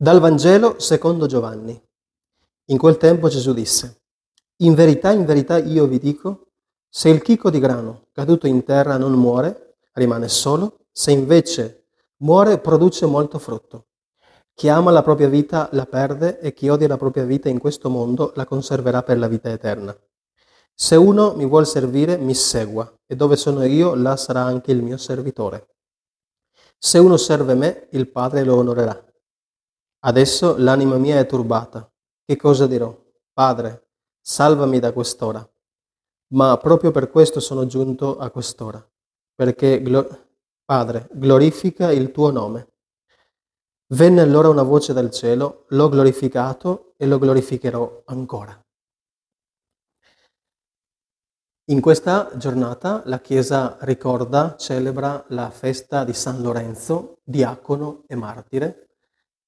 Dal Vangelo secondo Giovanni. In quel tempo Gesù disse: In verità, in verità io vi dico, se il chicco di grano caduto in terra non muore, rimane solo, se invece muore produce molto frutto. Chi ama la propria vita la perde e chi odia la propria vita in questo mondo la conserverà per la vita eterna. Se uno mi vuol servire, mi segua, e dove sono io, là sarà anche il mio servitore. Se uno serve me, il Padre lo onorerà. Adesso l'anima mia è turbata. Che cosa dirò? Padre, salvami da quest'ora. Ma proprio per questo sono giunto a quest'ora, perché, glo- Padre, glorifica il tuo nome. Venne allora una voce dal cielo, l'ho glorificato e lo glorificherò ancora. In questa giornata la Chiesa ricorda, celebra la festa di San Lorenzo, diacono e martire,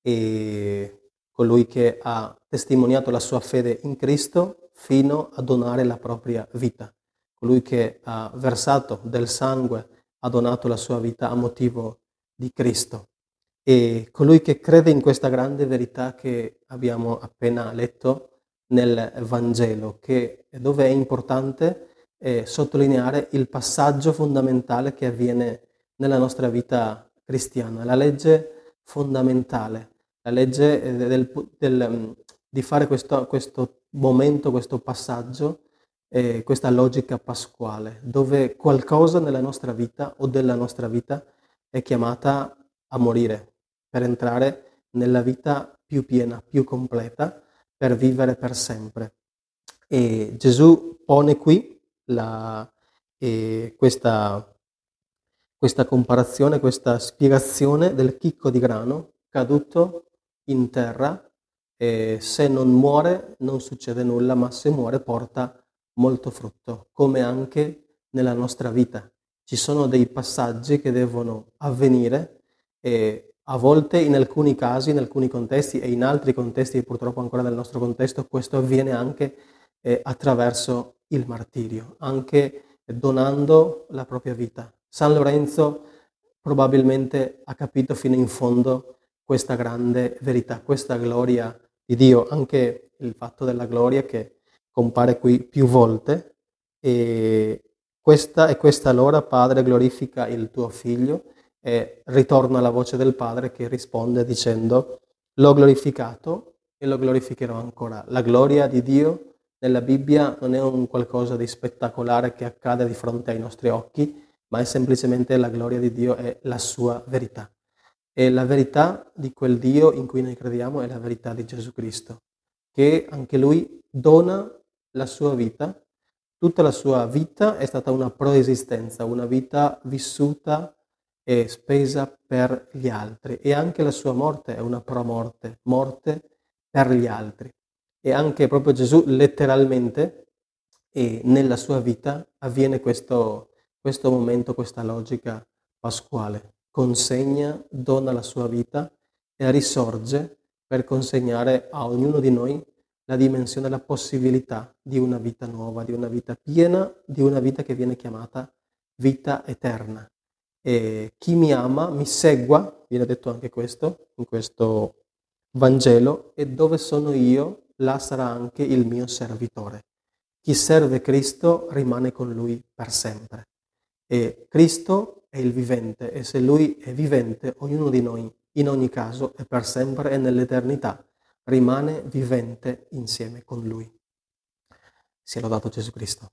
e colui che ha testimoniato la sua fede in Cristo fino a donare la propria vita, colui che ha versato del sangue, ha donato la sua vita a motivo di Cristo. E colui che crede in questa grande verità che abbiamo appena letto nel Vangelo, che, dove è importante eh, sottolineare il passaggio fondamentale che avviene nella nostra vita cristiana, la legge fondamentale, la legge eh, del, del, mm, di fare questo, questo, momento, questo passaggio, eh, questa logica pasquale, dove qualcosa nella nostra vita o della nostra vita è chiamata a morire, per entrare nella vita più piena, più completa, per vivere per sempre. E Gesù pone qui la, eh, questa, questa comparazione, questa spiegazione del chicco di grano caduto in terra. E se non muore non succede nulla, ma se muore porta molto frutto, come anche nella nostra vita. Ci sono dei passaggi che devono avvenire e a volte in alcuni casi, in alcuni contesti e in altri contesti, purtroppo ancora nel nostro contesto, questo avviene anche eh, attraverso il martirio, anche donando la propria vita. San Lorenzo probabilmente ha capito fino in fondo questa grande verità, questa gloria di Dio, anche il fatto della gloria che compare qui più volte. E questa è questa l'ora, Padre, glorifica il tuo figlio e ritorna la voce del Padre che risponde dicendo l'ho glorificato e lo glorificherò ancora. La gloria di Dio nella Bibbia non è un qualcosa di spettacolare che accade di fronte ai nostri occhi, ma è semplicemente la gloria di Dio è la sua verità. E la verità di quel Dio in cui noi crediamo è la verità di Gesù Cristo, che anche lui dona la sua vita. Tutta la sua vita è stata una proesistenza, una vita vissuta è spesa per gli altri e anche la sua morte è una promorte, morte per gli altri. E anche proprio Gesù letteralmente e nella sua vita avviene questo, questo momento, questa logica pasquale. Consegna, dona la sua vita e risorge per consegnare a ognuno di noi la dimensione, la possibilità di una vita nuova, di una vita piena, di una vita che viene chiamata vita eterna e chi mi ama mi segua, viene detto anche questo in questo Vangelo, e dove sono io, là sarà anche il mio servitore. Chi serve Cristo rimane con lui per sempre. E Cristo è il vivente e se lui è vivente, ognuno di noi, in ogni caso, è per sempre e nell'eternità, rimane vivente insieme con lui. Sia lodato Gesù Cristo.